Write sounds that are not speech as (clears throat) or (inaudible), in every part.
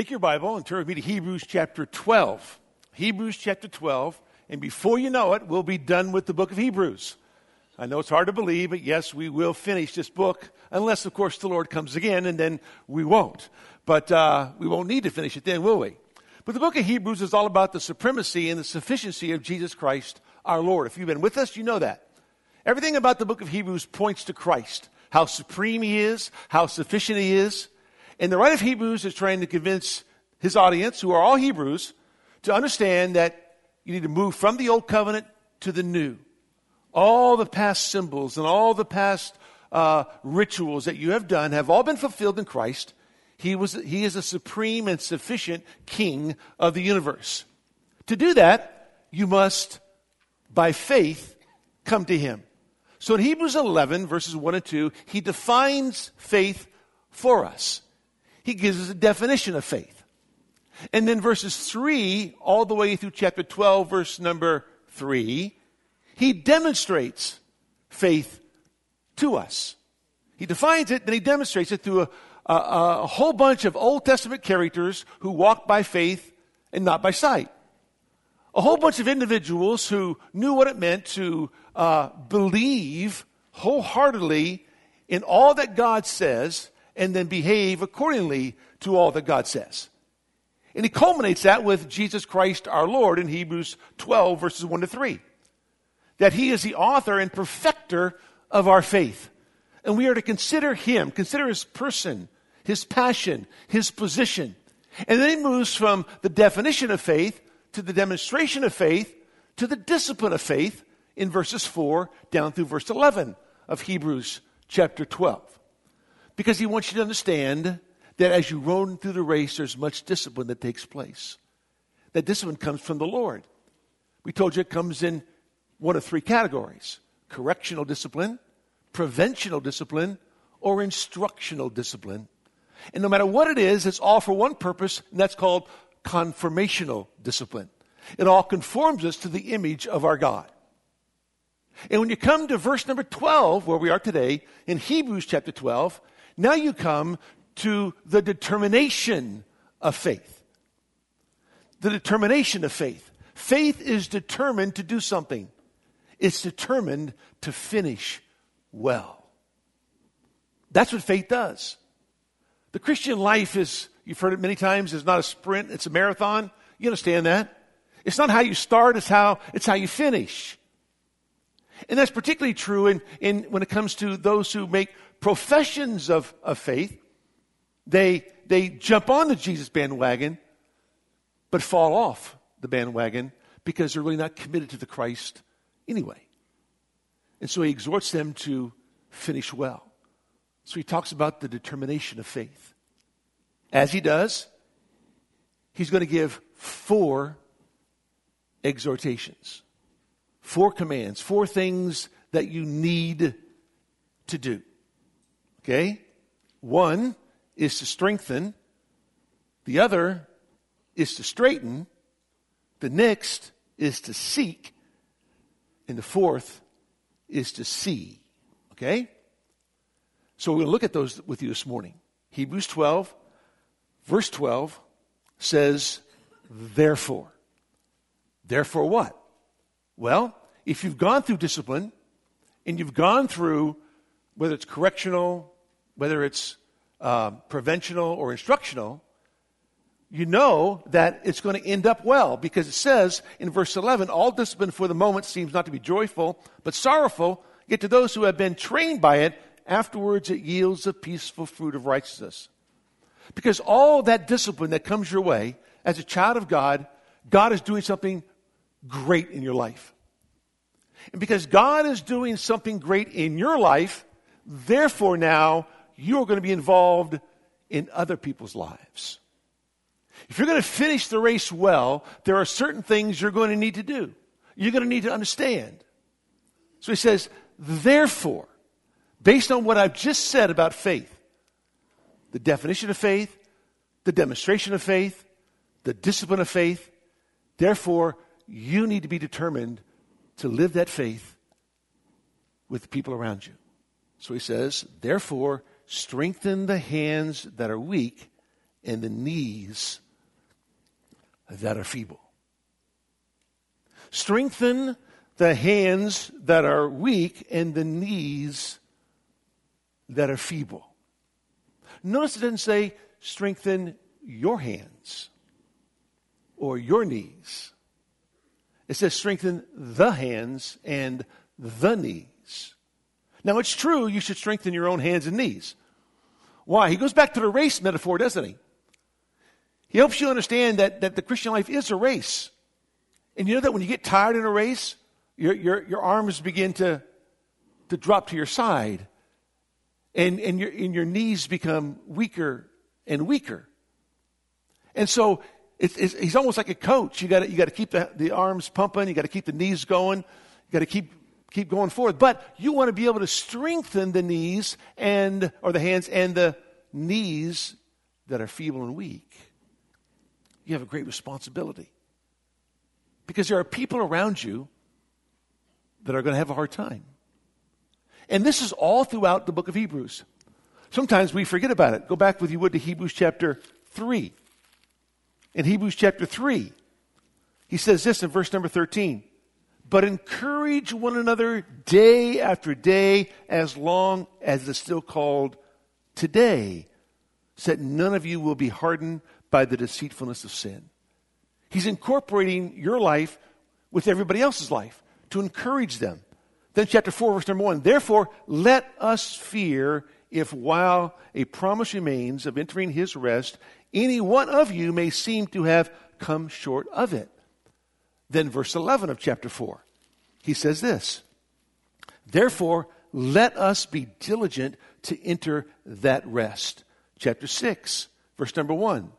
Take your Bible and turn with me to Hebrews chapter 12. Hebrews chapter 12. And before you know it, we'll be done with the book of Hebrews. I know it's hard to believe, but yes, we will finish this book, unless, of course, the Lord comes again, and then we won't. But uh, we won't need to finish it then, will we? But the book of Hebrews is all about the supremacy and the sufficiency of Jesus Christ, our Lord. If you've been with us, you know that. Everything about the book of Hebrews points to Christ, how supreme he is, how sufficient he is. And the writer of Hebrews is trying to convince his audience, who are all Hebrews, to understand that you need to move from the old covenant to the new. All the past symbols and all the past uh, rituals that you have done have all been fulfilled in Christ. He, was, he is a supreme and sufficient king of the universe. To do that, you must, by faith, come to him. So in Hebrews 11, verses 1 and 2, he defines faith for us. He gives us a definition of faith. And then verses 3 all the way through chapter 12, verse number 3, he demonstrates faith to us. He defines it, then he demonstrates it through a, a, a whole bunch of Old Testament characters who walked by faith and not by sight. A whole bunch of individuals who knew what it meant to uh, believe wholeheartedly in all that God says and then behave accordingly to all that God says. And he culminates that with Jesus Christ our Lord in Hebrews 12, verses 1 to 3. That he is the author and perfecter of our faith. And we are to consider him, consider his person, his passion, his position. And then he moves from the definition of faith to the demonstration of faith to the discipline of faith in verses 4 down through verse 11 of Hebrews chapter 12. Because he wants you to understand that as you run through the race, there's much discipline that takes place. That discipline comes from the Lord. We told you it comes in one of three categories correctional discipline, preventional discipline, or instructional discipline. And no matter what it is, it's all for one purpose, and that's called conformational discipline. It all conforms us to the image of our God. And when you come to verse number 12, where we are today, in Hebrews chapter 12, now you come to the determination of faith. The determination of faith. Faith is determined to do something, it's determined to finish well. That's what faith does. The Christian life is, you've heard it many times, is not a sprint, it's a marathon. You understand that? It's not how you start, it's how, it's how you finish. And that's particularly true in, in, when it comes to those who make professions of, of faith. They, they jump on the Jesus bandwagon, but fall off the bandwagon because they're really not committed to the Christ anyway. And so he exhorts them to finish well. So he talks about the determination of faith. As he does, he's going to give four exhortations, four commands, four things that you need to do. Okay? One is to strengthen, the other is to straighten, the next is to seek, and the fourth is to see. Okay? So we're going to look at those with you this morning. Hebrews 12, verse 12 says, Therefore. Therefore, what? Well, if you've gone through discipline and you've gone through whether it's correctional, whether it's uh, preventional or instructional, you know that it's going to end up well because it says in verse 11, all discipline for the moment seems not to be joyful, but sorrowful, yet to those who have been trained by it, afterwards it yields a peaceful fruit of righteousness. Because all that discipline that comes your way as a child of God, God is doing something great in your life. And because God is doing something great in your life, Therefore, now you're going to be involved in other people's lives. If you're going to finish the race well, there are certain things you're going to need to do. You're going to need to understand. So he says, therefore, based on what I've just said about faith, the definition of faith, the demonstration of faith, the discipline of faith, therefore, you need to be determined to live that faith with the people around you. So he says, therefore, strengthen the hands that are weak and the knees that are feeble. Strengthen the hands that are weak and the knees that are feeble. Notice it doesn't say strengthen your hands or your knees. It says strengthen the hands and the knees. Now, it's true you should strengthen your own hands and knees. Why? He goes back to the race metaphor, doesn't he? He helps you understand that, that the Christian life is a race. And you know that when you get tired in a race, your, your, your arms begin to, to drop to your side, and, and, your, and your knees become weaker and weaker. And so it's, it's, he's almost like a coach. You got you to keep the, the arms pumping, you got to keep the knees going, you got to keep keep going forward. But you want to be able to strengthen the knees and or the hands and the knees that are feeble and weak. You have a great responsibility. Because there are people around you that are going to have a hard time. And this is all throughout the book of Hebrews. Sometimes we forget about it. Go back with you would to Hebrews chapter 3. In Hebrews chapter 3, he says this in verse number 13 but encourage one another day after day as long as it's still called today, so that none of you will be hardened by the deceitfulness of sin. He's incorporating your life with everybody else's life to encourage them. Then, chapter 4, verse number 1 Therefore, let us fear if while a promise remains of entering his rest, any one of you may seem to have come short of it. Then, verse 11 of chapter 4, he says this Therefore, let us be diligent to enter that rest. Chapter 6, verse number 1.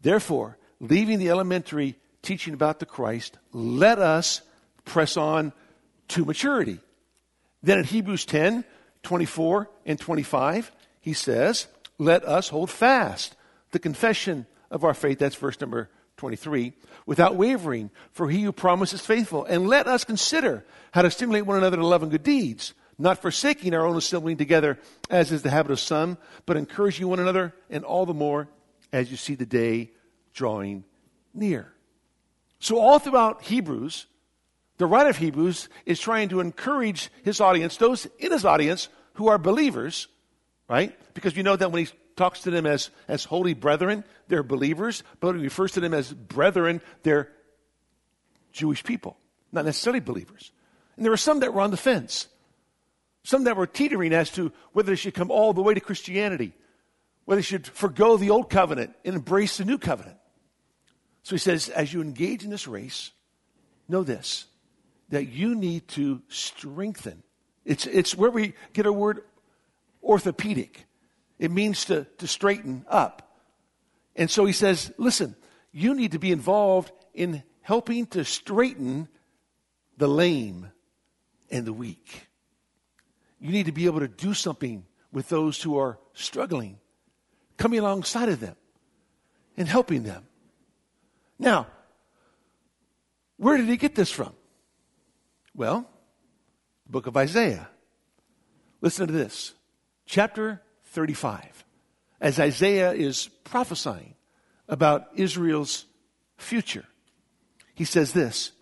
Therefore, leaving the elementary teaching about the Christ, let us press on to maturity. Then in Hebrews 10, 24 and 25, he says, Let us hold fast the confession of our faith. That's verse number 23, without wavering, for he who promises is faithful. And let us consider how to stimulate one another to love and good deeds, not forsaking our own assembling together, as is the habit of some, but encouraging one another, and all the more as you see the day drawing near. So, all throughout Hebrews, the writer of Hebrews is trying to encourage his audience, those in his audience who are believers, right? Because you know that when he talks to them as, as holy brethren, they're believers, but he refers to them as brethren, they're Jewish people, not necessarily believers. And there were some that were on the fence, some that were teetering as to whether they should come all the way to Christianity, whether they should forego the old covenant and embrace the new covenant. So he says, as you engage in this race, know this that you need to strengthen. It's, it's where we get our word orthopedic. It means to, to straighten up. And so he says, listen, you need to be involved in helping to straighten the lame and the weak. You need to be able to do something with those who are struggling, coming alongside of them and helping them. Now, where did he get this from? Well, the book of Isaiah. Listen to this. Chapter 35, as Isaiah is prophesying about Israel's future. He says this,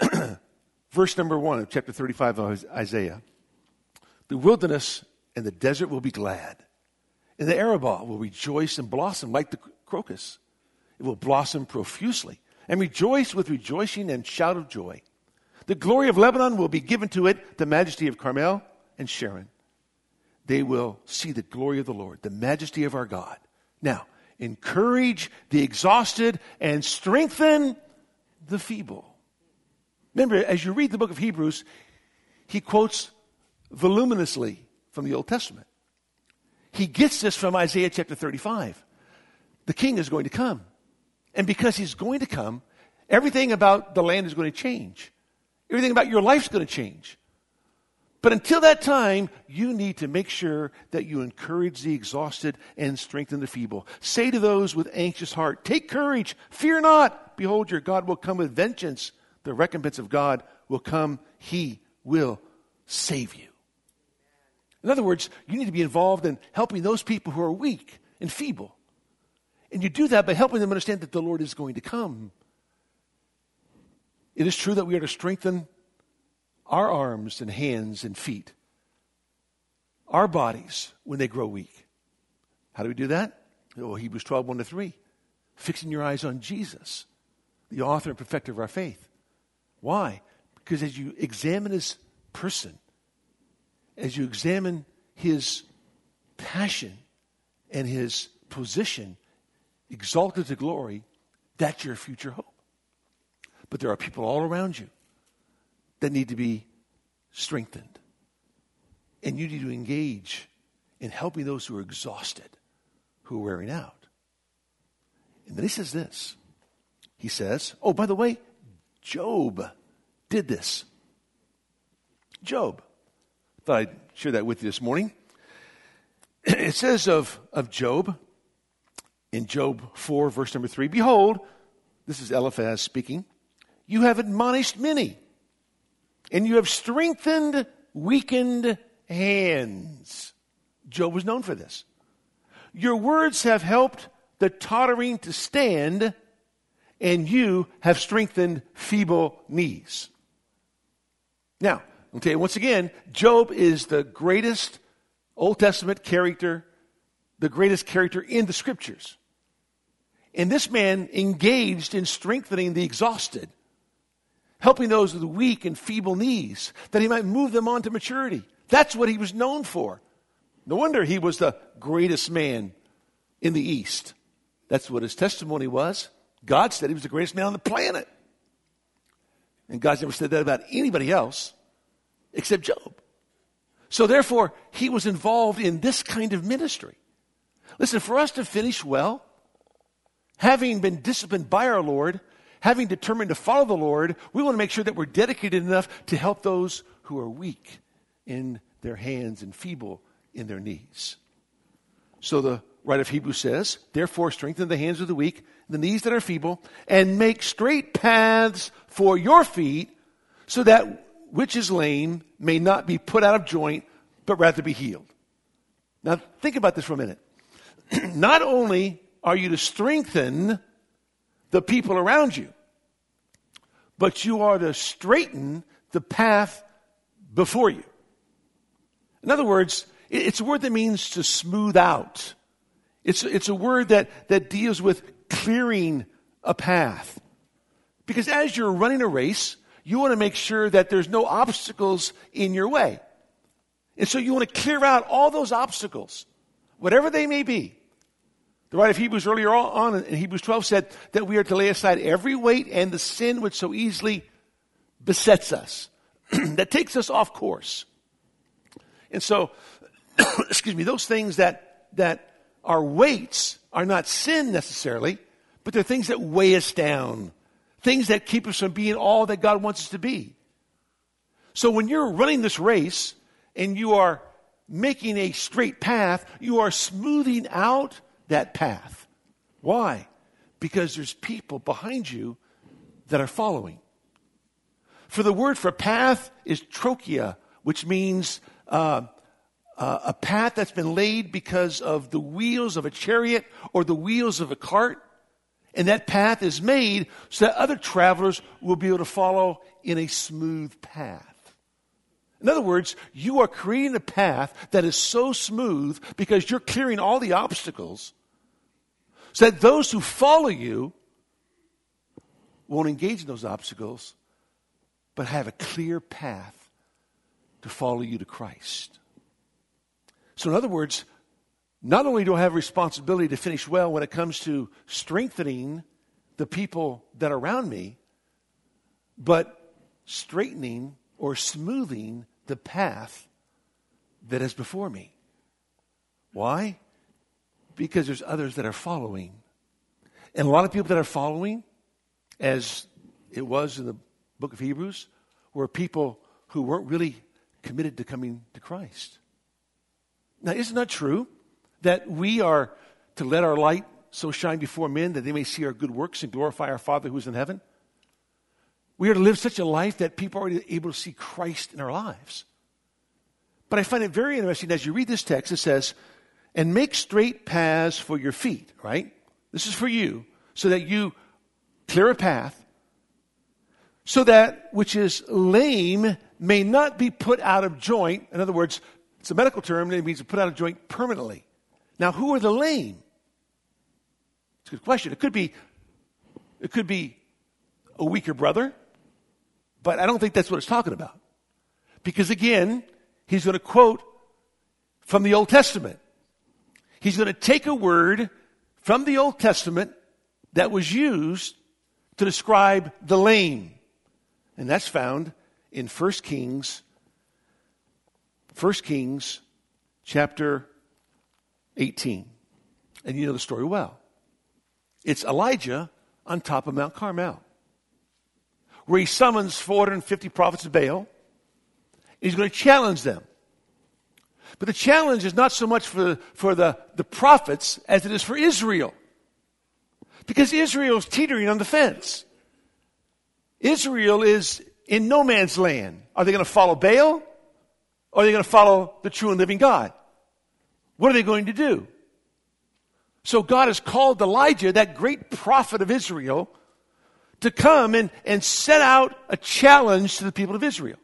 (clears throat) verse number one of chapter 35 of Isaiah The wilderness and the desert will be glad, and the Arabah will rejoice and blossom like the crocus. It will blossom profusely and rejoice with rejoicing and shout of joy. The glory of Lebanon will be given to it, the majesty of Carmel and Sharon they will see the glory of the Lord, the majesty of our God. Now, encourage the exhausted and strengthen the feeble. Remember, as you read the book of Hebrews, he quotes voluminously from the Old Testament. He gets this from Isaiah chapter 35. The king is going to come. And because he's going to come, everything about the land is going to change. Everything about your life is going to change. But until that time, you need to make sure that you encourage the exhausted and strengthen the feeble. Say to those with anxious heart, Take courage, fear not. Behold, your God will come with vengeance. The recompense of God will come. He will save you. In other words, you need to be involved in helping those people who are weak and feeble. And you do that by helping them understand that the Lord is going to come. It is true that we are to strengthen our arms and hands and feet, our bodies when they grow weak. How do we do that? Well, Hebrews 12, 1 to 3. Fixing your eyes on Jesus, the author and perfecter of our faith. Why? Because as you examine his person, as you examine his passion and his position exalted to glory, that's your future hope. But there are people all around you that need to be strengthened. And you need to engage in helping those who are exhausted, who are wearing out. And then he says this. He says, oh, by the way, Job did this. Job. Thought I'd share that with you this morning. (clears throat) It says of, of Job in Job 4, verse number 3 Behold, this is Eliphaz speaking, you have admonished many, and you have strengthened weakened hands. Job was known for this. Your words have helped the tottering to stand, and you have strengthened feeble knees. Now, I'll tell you once again, Job is the greatest Old Testament character, the greatest character in the scriptures. And this man engaged in strengthening the exhausted, helping those with weak and feeble knees, that he might move them on to maturity. That's what he was known for. No wonder he was the greatest man in the East. That's what his testimony was. God said he was the greatest man on the planet. And God's never said that about anybody else except Job. So therefore, he was involved in this kind of ministry. Listen, for us to finish well, having been disciplined by our Lord, having determined to follow the Lord, we want to make sure that we're dedicated enough to help those who are weak in their hands and feeble in their knees. So the writer of Hebrews says, Therefore, strengthen the hands of the weak, the knees that are feeble, and make straight paths for your feet, so that which is lame may not be put out of joint, but rather be healed. Now, think about this for a minute. (clears throat) not only are you to strengthen the people around you, but you are to straighten the path before you. In other words, it's a word that means to smooth out. It's, it's a word that, that deals with clearing a path. Because as you're running a race, you want to make sure that there's no obstacles in your way. And so you want to clear out all those obstacles, whatever they may be. The writer of Hebrews earlier on in Hebrews 12 said that we are to lay aside every weight and the sin which so easily besets us, (clears throat) that takes us off course. And so, (clears throat) excuse me, those things that, that are weights are not sin necessarily, but they're things that weigh us down things that keep us from being all that God wants us to be. So when you're running this race and you are making a straight path, you are smoothing out that path. Why? Because there's people behind you that are following. For the word for path is trochia, which means uh, uh, a path that's been laid because of the wheels of a chariot or the wheels of a cart. And that path is made so that other travelers will be able to follow in a smooth path. In other words, you are creating a path that is so smooth because you're clearing all the obstacles so that those who follow you won't engage in those obstacles, but have a clear path to follow you to Christ. So, in other words, not only do I have responsibility to finish well when it comes to strengthening the people that are around me, but straightening or smoothing the path that is before me. Why? Because there's others that are following. And a lot of people that are following, as it was in the book of Hebrews, were people who weren't really committed to coming to Christ. Now, isn't that true? that we are to let our light so shine before men that they may see our good works and glorify our Father who is in heaven. We are to live such a life that people are able to see Christ in our lives. But I find it very interesting as you read this text, it says, and make straight paths for your feet, right? This is for you, so that you clear a path, so that which is lame may not be put out of joint. In other words, it's a medical term, it means to put out of joint permanently. Now, who are the lame? It's a good question. It could be, it could be a weaker brother, but I don't think that's what it's talking about. Because again, he's going to quote from the Old Testament. He's going to take a word from the Old Testament that was used to describe the lame. And that's found in 1 Kings 1 Kings chapter 18. And you know the story well. It's Elijah on top of Mount Carmel, where he summons 450 prophets of Baal. He's going to challenge them. But the challenge is not so much for, for the, the prophets as it is for Israel. Because Israel is teetering on the fence. Israel is in no man's land. Are they going to follow Baal? Or are they going to follow the true and living God? What are they going to do? So God has called Elijah, that great prophet of Israel, to come and, and set out a challenge to the people of Israel.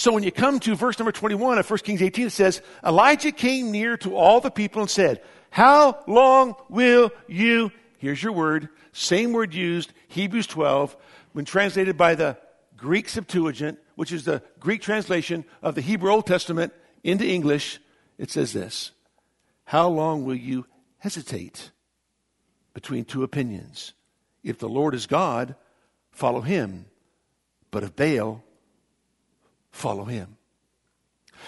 So when you come to verse number 21 of 1 Kings 18, it says, Elijah came near to all the people and said, How long will you, here's your word, same word used, Hebrews 12, when translated by the Greek Septuagint, which is the Greek translation of the Hebrew Old Testament into English, it says this How long will you hesitate between two opinions? If the Lord is God, follow him. But if Baal, follow him.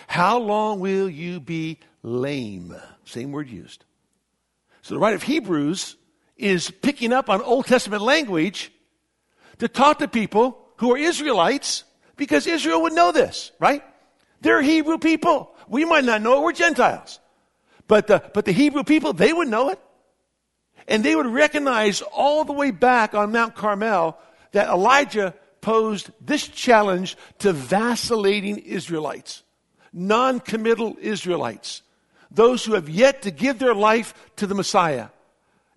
How long will you be lame? Same word used. So the writer of Hebrews is picking up on Old Testament language to talk to people who are Israelites because Israel would know this, right? They're Hebrew people. We might not know it. We're Gentiles. But the, but the Hebrew people, they would know it. And they would recognize all the way back on Mount Carmel that Elijah posed this challenge to vacillating Israelites, non-committal Israelites, those who have yet to give their life to the Messiah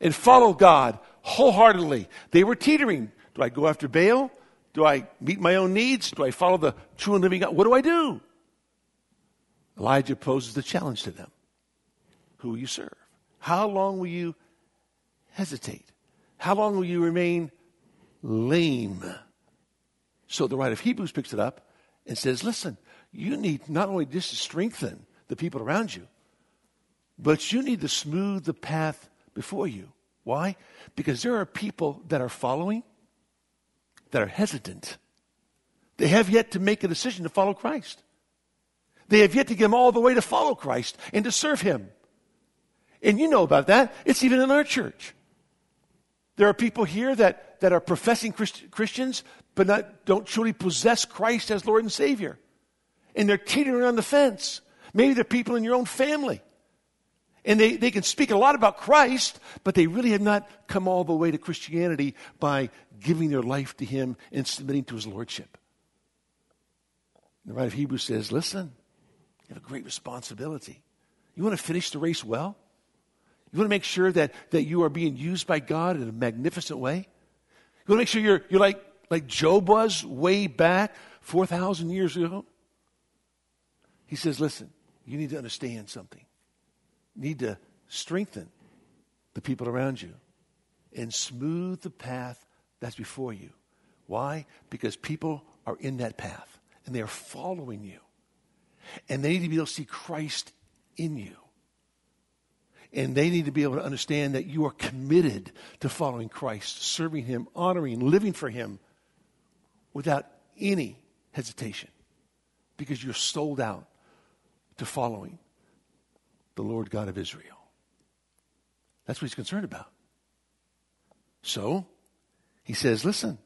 and follow God wholeheartedly. They were teetering. Do I go after Baal? Do I meet my own needs? Do I follow the true and living God? What do I do? Elijah poses the challenge to them Who will you serve? How long will you hesitate? How long will you remain lame? So the writer of Hebrews picks it up and says, Listen, you need not only just to strengthen the people around you, but you need to smooth the path before you. Why? Because there are people that are following that are hesitant. They have yet to make a decision to follow Christ. They have yet to get them all the way to follow Christ and to serve Him. And you know about that. It's even in our church. There are people here that, that are professing Christ, Christians, but not, don't truly possess Christ as Lord and Savior. And they're teetering on the fence. Maybe they're people in your own family. And they, they can speak a lot about Christ, but they really have not come all the way to Christianity by giving their life to Him and submitting to His Lordship. The writer of Hebrews says, listen, you have a great responsibility. You want to finish the race well? You want to make sure that, that you are being used by God in a magnificent way? You want to make sure you're, you're like, like Job was way back 4,000 years ago? He says, listen, you need to understand something You need to strengthen the people around you and smooth the path that's before you. Why? Because people are in that path and they are following you. And they need to be able to see Christ in you. And they need to be able to understand that you are committed to following Christ, serving Him, honoring, living for Him without any hesitation because you're sold out to following the Lord God of Israel. That's what he's concerned about. So, he says, listen,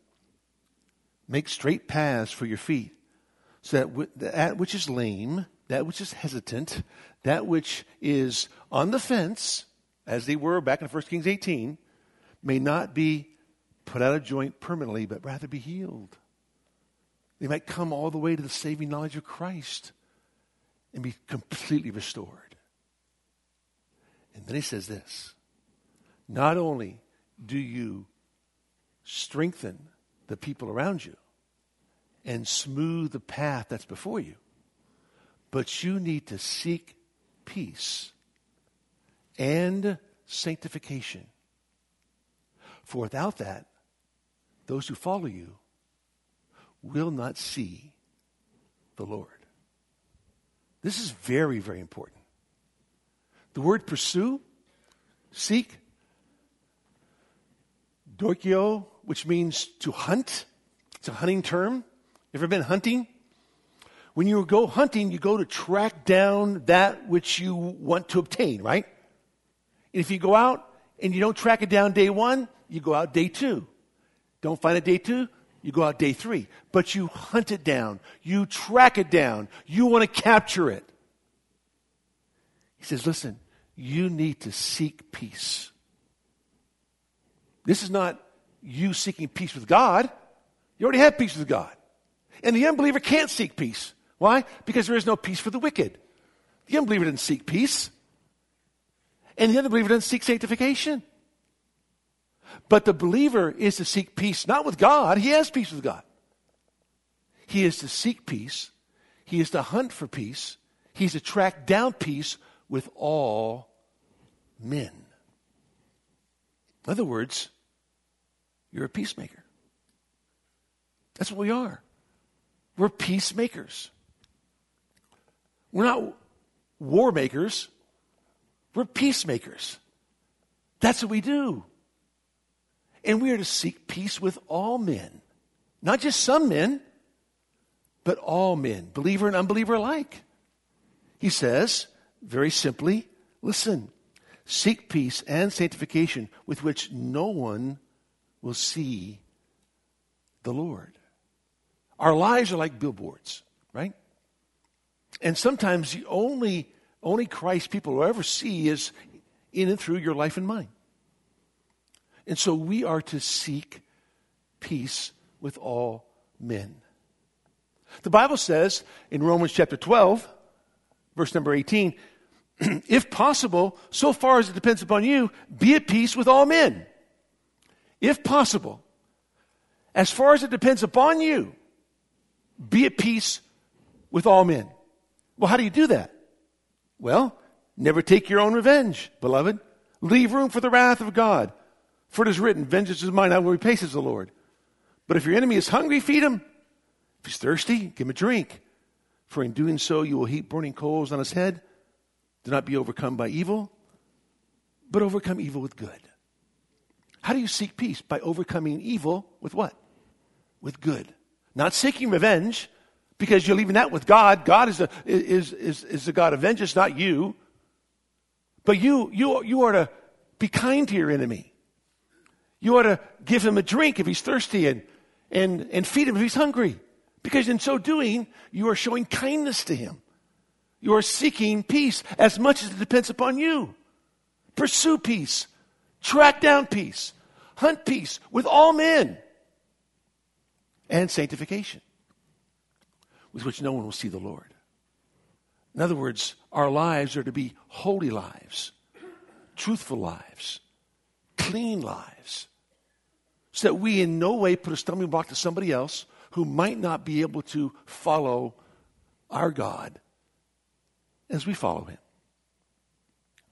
make straight paths for your feet, so that that which is lame, that which is hesitant, that which is on the fence, as they were back in 1 Kings 18, may not be put out of joint permanently, but rather be healed. They might come all the way to the saving knowledge of Christ and be completely restored. And then he says this not only do you strengthen the people around you and smooth the path that's before you, but you need to seek peace and sanctification. For without that, those who follow you will not see the Lord. This is very, very important. The word pursue, seek, dioko, which means to hunt. It's a hunting term. Ever been hunting? When you go hunting, you go to track down that which you want to obtain, right? And if you go out and you don't track it down day one, you go out day two. Don't find it day two, you go out day three. But you hunt it down, you track it down, you want to capture it. He says, listen, you need to seek peace. This is not you seeking peace with God. You already have peace with God. And the unbeliever can't seek peace. Why? Because there is no peace for the wicked. The unbeliever doesn't seek peace. And the unbeliever doesn't seek sanctification. But the believer is to seek peace, not with God. He has peace with God. He is to seek peace. He is to hunt for peace. He's to track down peace with all men. In other words, you're a peacemaker. That's what we are. We're peacemakers. We're not war makers. We're peacemakers. That's what we do. And we are to seek peace with all men. Not just some men, but all men, believer and unbeliever alike. He says, very simply, listen, seek peace and sanctification with which no one will see the Lord. Our lives are like billboards, right? And sometimes the only, only Christ people will ever see is in and through your life and mine. And so we are to seek peace with all men. The Bible says in Romans chapter 12, verse number 18, (clears throat) if possible, so far as it depends upon you, be at peace with all men. If possible, as far as it depends upon you, be at peace with all men. Well, how do you do that? Well, never take your own revenge, beloved. Leave room for the wrath of God. For it is written, Vengeance is mine, I will repay, says the Lord. But if your enemy is hungry, feed him. If he's thirsty, give him a drink. For in doing so, you will heap burning coals on his head. Do not be overcome by evil, but overcome evil with good. How do you seek peace? By overcoming evil with what? With good. Not seeking revenge, because you're leaving that with God. God is, a, is, is, is the God of vengeance, not you. But you, you, you are to be kind to your enemy. You ought to give him a drink if he's thirsty and, and, and feed him if he's hungry. Because in so doing, you are showing kindness to him. You are seeking peace as much as it depends upon you. Pursue peace. Track down peace. Hunt peace with all men. And sanctification, with which no one will see the Lord. In other words, our lives are to be holy lives, truthful lives, clean lives, so that we in no way put a stumbling block to somebody else who might not be able to follow our God as we follow Him.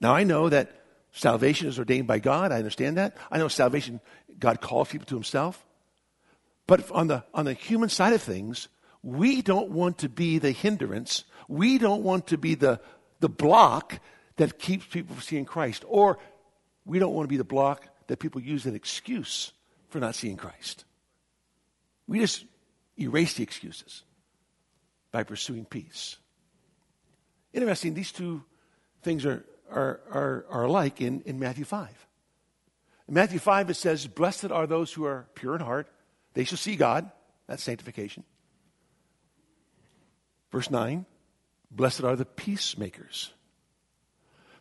Now, I know that salvation is ordained by God. I understand that. I know salvation, God calls people to Himself. But on the, on the human side of things, we don't want to be the hindrance. We don't want to be the, the block that keeps people from seeing Christ. Or we don't want to be the block that people use as an excuse for not seeing Christ. We just erase the excuses by pursuing peace. Interesting, these two things are, are, are, are alike in, in Matthew 5. In Matthew 5, it says, Blessed are those who are pure in heart, they shall see God. That's sanctification. Verse 9, Blessed are the peacemakers,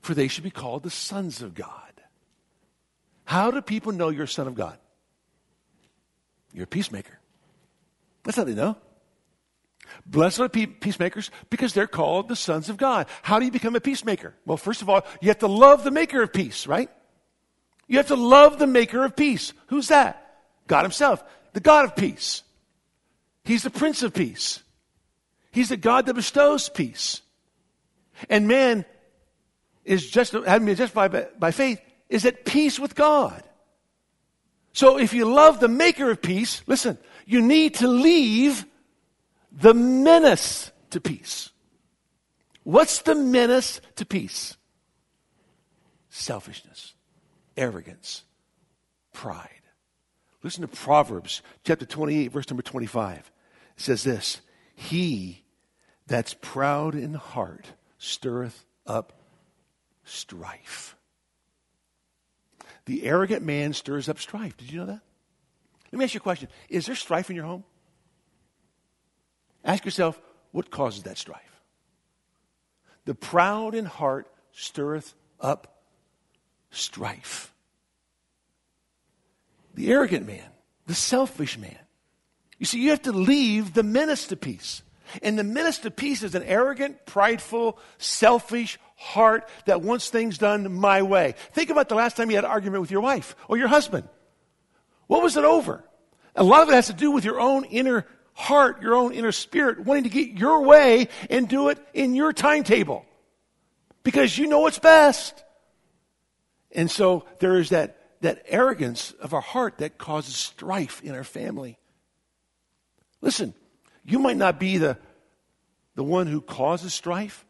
for they should be called the sons of God. How do people know you're a son of God? You're a peacemaker. That's how they know. Blessed are peacemakers because they're called the sons of God. How do you become a peacemaker? Well, first of all, you have to love the maker of peace, right? You have to love the maker of peace. Who's that? God Himself, the God of peace. He's the Prince of Peace. He's the God that bestows peace. And man is just having been justified by, by faith is at peace with God. So if you love the maker of peace, listen, you need to leave the menace to peace. What's the menace to peace? Selfishness, arrogance, pride. Listen to Proverbs chapter 28, verse number 25. It says this He that's proud in heart stirreth up strife. The arrogant man stirs up strife. Did you know that? Let me ask you a question. Is there strife in your home? Ask yourself, what causes that strife? The proud in heart stirreth up strife. The arrogant man, the selfish man. You see, you have to leave the menace to peace. And the menace to peace is an arrogant, prideful, selfish heart that wants things done my way. Think about the last time you had an argument with your wife or your husband. What was it over? A lot of it has to do with your own inner heart, your own inner spirit, wanting to get your way and do it in your timetable because you know what's best. And so there is that, that arrogance of our heart that causes strife in our family. Listen, you might not be the, the one who causes strife,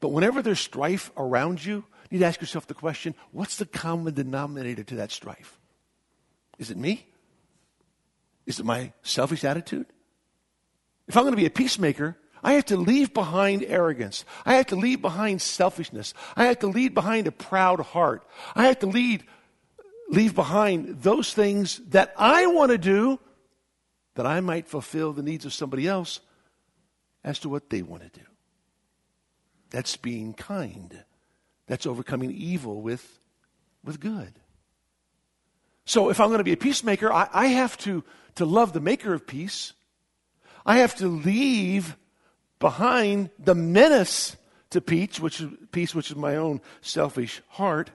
but whenever there's strife around you, you need to ask yourself the question what's the common denominator to that strife? Is it me? Is it my selfish attitude? If I'm going to be a peacemaker, I have to leave behind arrogance. I have to leave behind selfishness. I have to leave behind a proud heart. I have to lead, leave behind those things that I want to do that I might fulfill the needs of somebody else as to what they want to do. That's being kind. That's overcoming evil with, with good. So if I'm going to be a peacemaker, I, I have to, to love the maker of peace. I have to leave behind the menace to peace, which peace, which is my own selfish heart.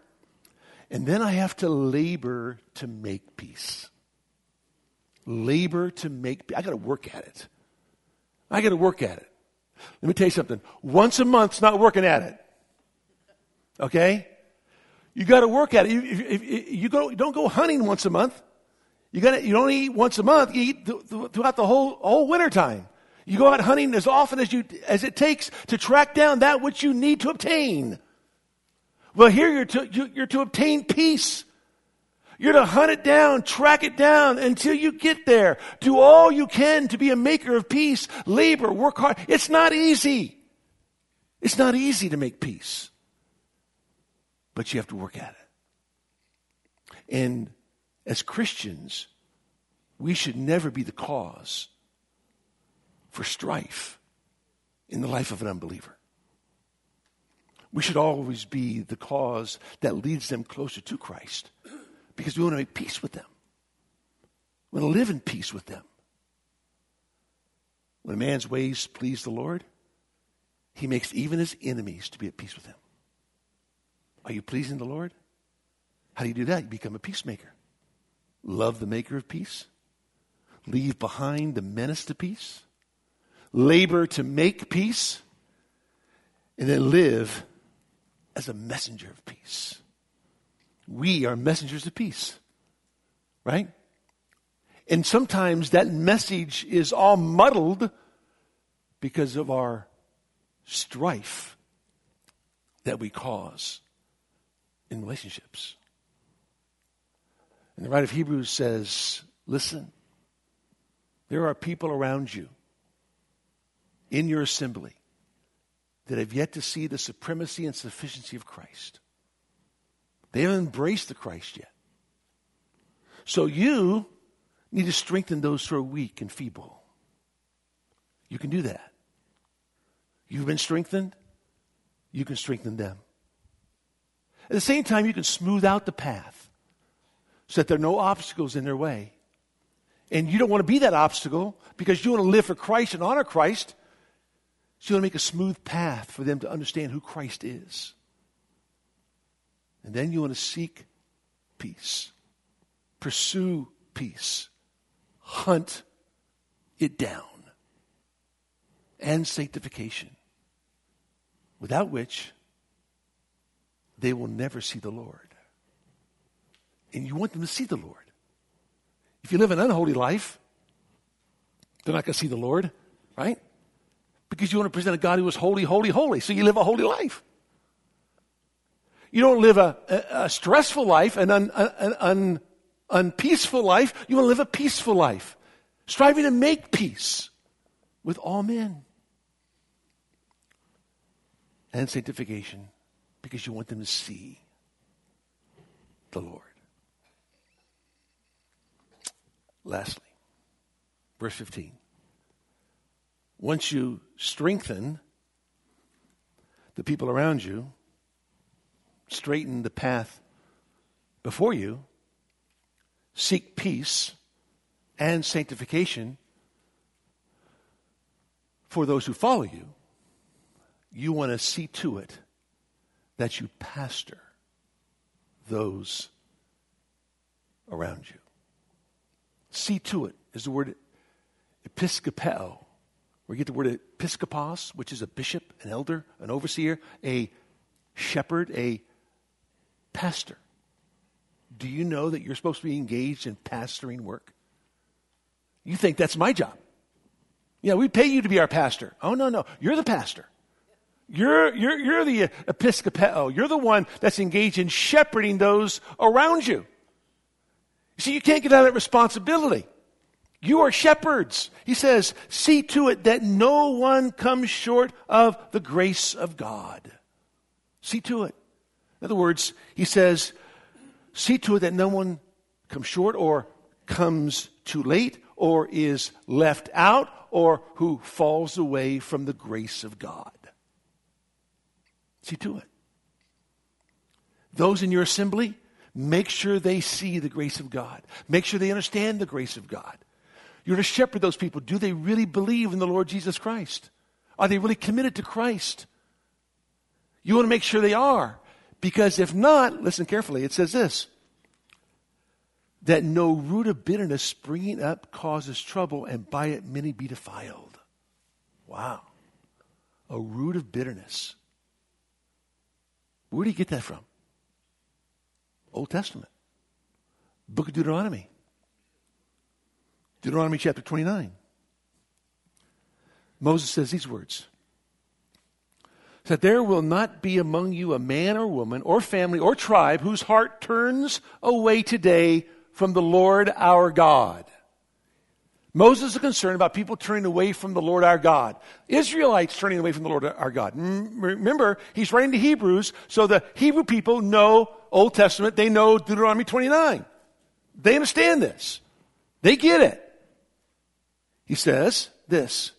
And then I have to labor to make peace labor to make, I got to work at it. I got to work at it. Let me tell you something. Once a month's not working at it. Okay? You got to work at it. You, if, if, you go, don't go hunting once a month. You got you don't eat once a month. You eat th- th- throughout the whole whole winter time. You go out hunting as often as you as it takes to track down that which you need to obtain. Well, here you're to, you're to obtain peace. You're to hunt it down, track it down until you get there. Do all you can to be a maker of peace. Labor, work hard. It's not easy. It's not easy to make peace. But you have to work at it. And as Christians, we should never be the cause for strife in the life of an unbeliever. We should always be the cause that leads them closer to Christ because we want to make peace with them. We want to live in peace with them. When a man's ways please the Lord, he makes even his enemies to be at peace with him. Are you pleasing the Lord? How do you do that? You become a peacemaker. Love the maker of peace. Leave behind the menace to peace. Labor to make peace. And then live as a messenger of peace. We are messengers of peace, right? And sometimes that message is all muddled because of our strife that we cause in relationships. And the writer of Hebrews says, listen, there are people around you in your assembly that have yet to see the supremacy and sufficiency of Christ. They haven't embraced the Christ yet. So you need to strengthen those who are weak and feeble. You can do that. You've been strengthened, you can strengthen them. At the same time, you can smooth out the path so that there are no obstacles in their way. And you don't want to be that obstacle because you want to live for Christ and honor Christ. So you want to make a smooth path for them to understand who Christ is. And then you want to seek peace. Pursue peace. Hunt it down. And sanctification, without which they will never see the Lord. And you want them to see the Lord. If you live an unholy life, they're not going to see the Lord, right? Because you want to present a God who is holy, holy, holy. So you live a holy life. You don't live a, a, a stressful life, an, un, an un, unpeaceful life. You want to live a peaceful life, striving to make peace with all men. And sanctification, because you want them to see the Lord. Lastly, verse 15. Once you strengthen the people around you, straighten the path before you, seek peace and sanctification for those who follow you, you want to see to it that you pastor those around you. See to it is the word where you get the word episkopos, which is a bishop, an elder, an overseer, a shepherd, a pastor. Do you know that you're supposed to be engaged in pastoring work? You think that's my job. Yeah, we pay you to be our pastor. Oh, no, no. You're the pastor. You're, you're, you're the episcopeo. Oh, you're the one that's engaged in shepherding those around you. You see, you can't get out of that responsibility. You are shepherds. He says, see to it that no one comes short of the grace of God. See to it. In other words, he says, see to it that no one comes short or comes too late or is left out or who falls away from the grace of God. See to it. Those in your assembly, Make sure they see the grace of God. Make sure they understand the grace of God. You're to shepherd those people. Do they really believe in the Lord Jesus Christ? Are they really committed to Christ? You want to make sure they are. Because if not, listen carefully, it says this that no root of bitterness springing up causes trouble, and by it many be defiled. Wow. A root of bitterness. Where do you get that from? Old Testament. Book of Deuteronomy. Deuteronomy chapter 29. Moses says these words that there will not be among you a man or woman or family or tribe whose heart turns away today from the Lord our God. Moses is concerned about people turning away from the Lord our God. Israelites turning away from the Lord our God. Remember, he's writing to Hebrews, so the Hebrew people know Old Testament, they know Deuteronomy 29. They understand this. They get it. He says this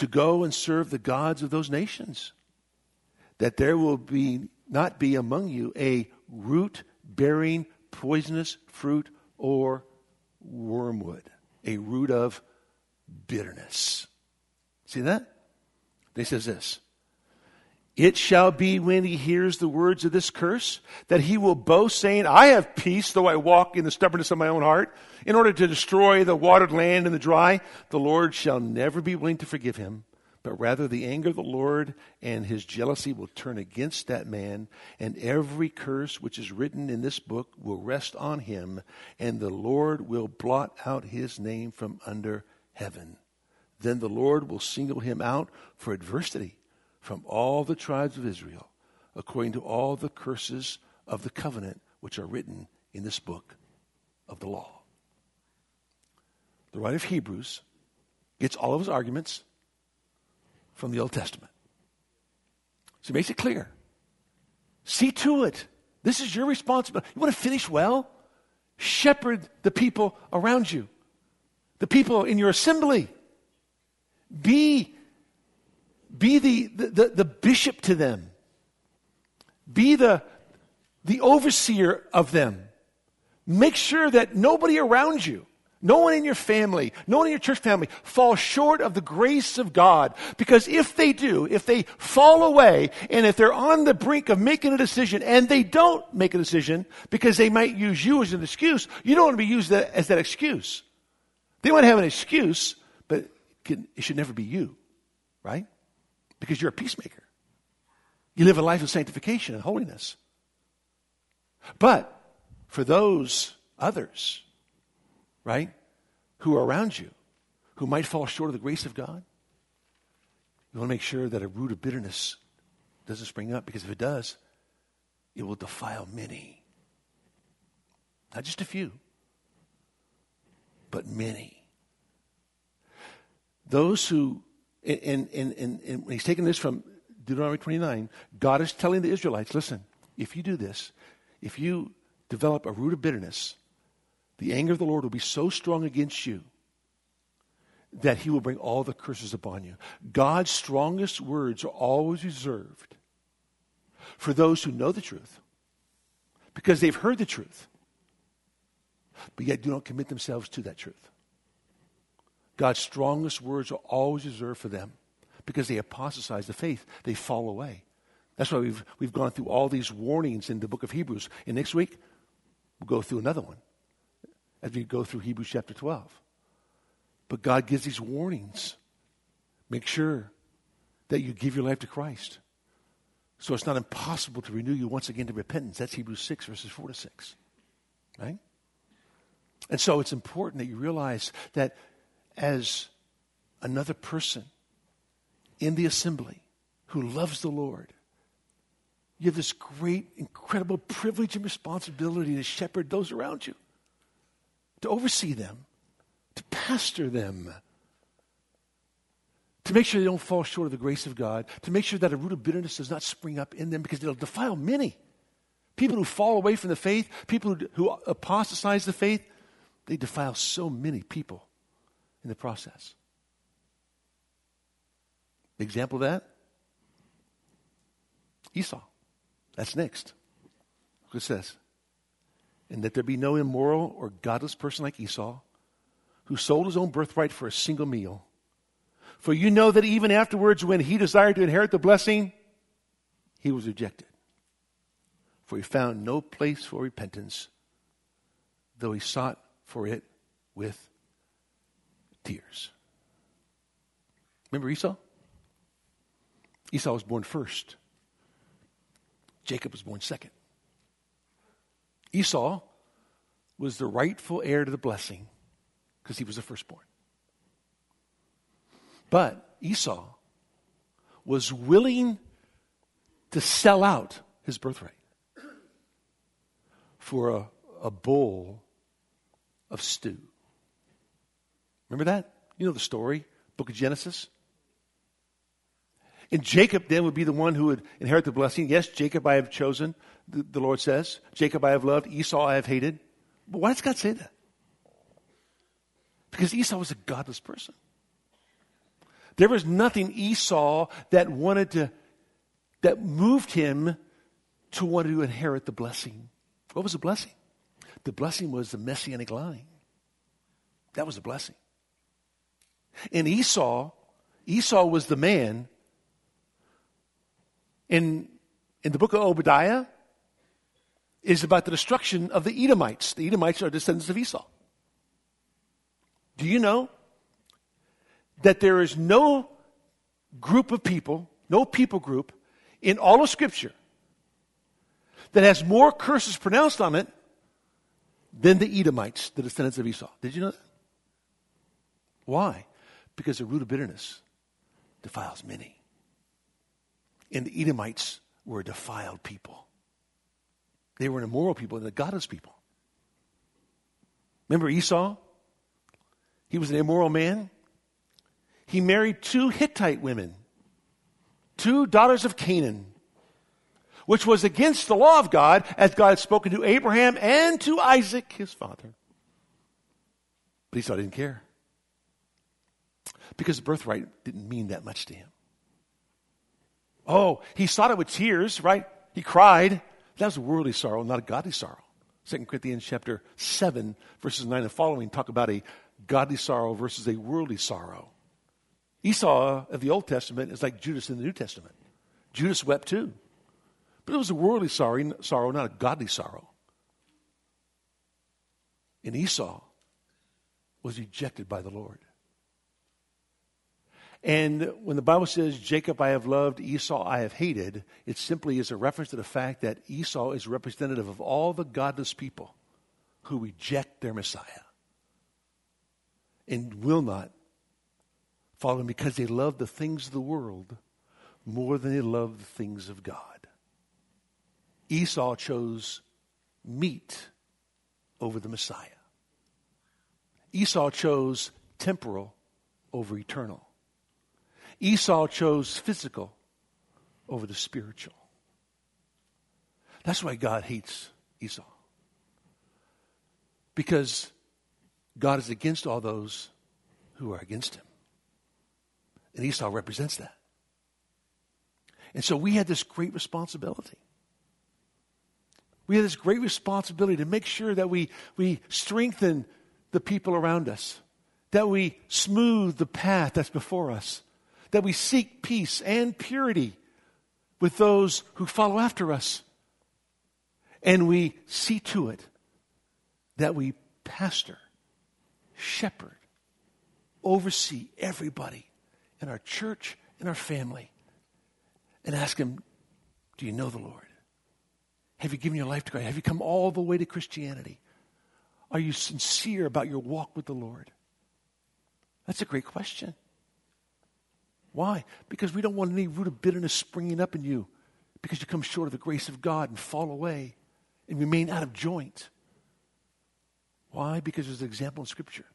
to go and serve the gods of those nations, that there will be not be among you a root bearing poisonous fruit or wormwood a root of bitterness. See that? He says this. It shall be when he hears the words of this curse that he will boast, saying, I have peace, though I walk in the stubbornness of my own heart, in order to destroy the watered land and the dry. The Lord shall never be willing to forgive him but rather the anger of the Lord and his jealousy will turn against that man, and every curse which is written in this book will rest on him, and the Lord will blot out his name from under heaven. Then the Lord will single him out for adversity from all the tribes of Israel, according to all the curses of the covenant which are written in this book of the law. The writer of Hebrews gets all of his arguments from the Old Testament. So he makes it clear. See to it. This is your responsibility. You want to finish well? Shepherd the people around you, the people in your assembly. Be, be the, the, the bishop to them, be the, the overseer of them. Make sure that nobody around you no one in your family, no one in your church family falls short of the grace of God. Because if they do, if they fall away, and if they're on the brink of making a decision and they don't make a decision because they might use you as an excuse, you don't want to be used as that excuse. They might have an excuse, but it should never be you, right? Because you're a peacemaker. You live a life of sanctification and holiness. But for those others, right, who are around you, who might fall short of the grace of God, you want to make sure that a root of bitterness doesn't spring up because if it does, it will defile many. Not just a few, but many. Those who, and, and, and, and when he's taking this from Deuteronomy 29, God is telling the Israelites listen, if you do this, if you develop a root of bitterness, the anger of the Lord will be so strong against you that he will bring all the curses upon you. God's strongest words are always reserved for those who know the truth because they've heard the truth, but yet do not commit themselves to that truth. God's strongest words are always reserved for them because they apostatize the faith, they fall away. That's why we've, we've gone through all these warnings in the book of Hebrews. And next week, we'll go through another one as we go through Hebrews chapter 12. But God gives these warnings. Make sure that you give your life to Christ. So it's not impossible to renew you once again to repentance. That's Hebrews 6, verses 4 to 6. Right? And so it's important that you realize that as another person in the assembly who loves the Lord, you have this great, incredible privilege and responsibility to shepherd those around you to oversee them, to pastor them, to make sure they don't fall short of the grace of God, to make sure that a root of bitterness does not spring up in them because it'll defile many. People who fall away from the faith, people who, apostatize the faith, they defile so many people in the process. Example of that? Esau. That's next. Look what it says and that there be no immoral or godless person like Esau, who sold his own birthright for a single meal. For you know that even afterwards, when he desired to inherit the blessing, he was rejected. For he found no place for repentance, though he sought for it with tears. Remember Esau? Esau was born first, Jacob was born second. Esau was the rightful heir to the blessing because he was the firstborn. But Esau was willing to sell out his birthright for a, a bowl of stew. Remember that? You know the story, book of Genesis? And Jacob then would be the one who would inherit the blessing. Yes, Jacob I have chosen, the, the Lord says. Jacob I have loved, Esau I have hated. But why does God say that? Because Esau was a godless person. There was nothing Esau that wanted to, that moved him to want to inherit the blessing. What was the blessing? The blessing was the messianic line. That was the blessing. And Esau, Esau was the man in, in the book of Obadiah, is about the destruction of the Edomites. The Edomites are descendants of Esau. Do you know that there is no group of people, no people group in all of Scripture that has more curses pronounced on it than the Edomites, the descendants of Esau? Did you know that? Why? Because the root of bitterness defiles many. And the Edomites were a defiled people. They were an immoral people and a godless people. Remember Esau? He was an immoral man. He married two Hittite women, two daughters of Canaan, which was against the law of God as God had spoken to Abraham and to Isaac, his father. But Esau didn't care because birthright didn't mean that much to him. Oh, he sought it with tears, right? He cried. That was a worldly sorrow, not a godly sorrow. 2 Corinthians chapter 7, verses 9 and following talk about a godly sorrow versus a worldly sorrow. Esau of the Old Testament is like Judas in the New Testament. Judas wept too. But it was a worldly sorrow, sorrow not a godly sorrow. And Esau was rejected by the Lord. And when the Bible says, Jacob I have loved, Esau I have hated, it simply is a reference to the fact that Esau is representative of all the godless people who reject their Messiah and will not follow him because they love the things of the world more than they love the things of God. Esau chose meat over the Messiah. Esau chose temporal over eternal. Esau chose physical over the spiritual. That's why God hates Esau. Because God is against all those who are against him. And Esau represents that. And so we had this great responsibility. We had this great responsibility to make sure that we, we strengthen the people around us, that we smooth the path that's before us, that we seek peace and purity with those who follow after us. And we see to it that we pastor, shepherd, oversee everybody in our church, in our family, and ask them, Do you know the Lord? Have you given your life to God? Have you come all the way to Christianity? Are you sincere about your walk with the Lord? That's a great question. Why? Because we don't want any root of bitterness springing up in you because you come short of the grace of God and fall away and remain out of joint. Why? Because there's an example in Scripture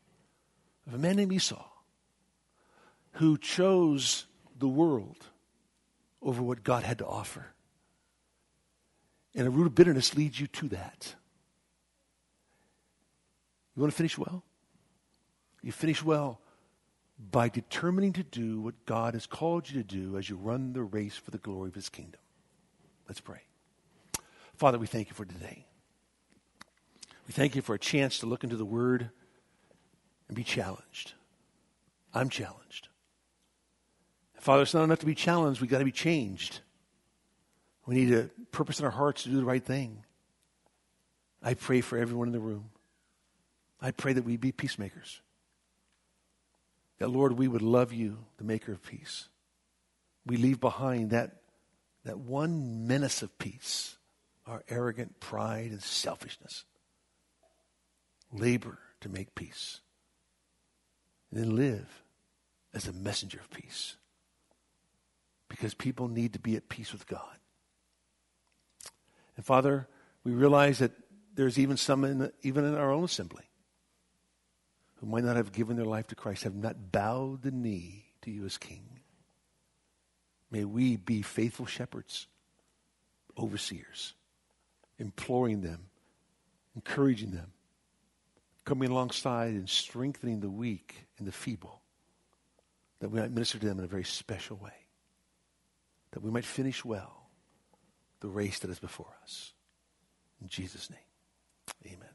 of a man named Esau who chose the world over what God had to offer. And a root of bitterness leads you to that. You want to finish well? You finish well by determining to do what God has called you to do as you run the race for the glory of his kingdom. Let's pray. Father, we thank you for today. We thank you for a chance to look into the Word and be challenged. I'm challenged. Father, it's not enough to be challenged, we've got to be changed. We need a purpose in our hearts to do the right thing. I pray for everyone in the room. I pray that we be peacemakers. That, Lord, we would love you, the maker of peace. We leave behind that, that one menace of peace, our arrogant pride and selfishness. Labor to make peace. And then live as a messenger of peace. Because people need to be at peace with God. And Father, we realize that there's even some in even in our own assembly who might not have given their life to Christ, have not bowed the knee to you as King. May we be faithful shepherds, overseers, imploring them, encouraging them, coming alongside and strengthening the weak and the feeble, that we might minister to them in a very special way, that we might finish well the race that is before us. In Jesus' name, amen.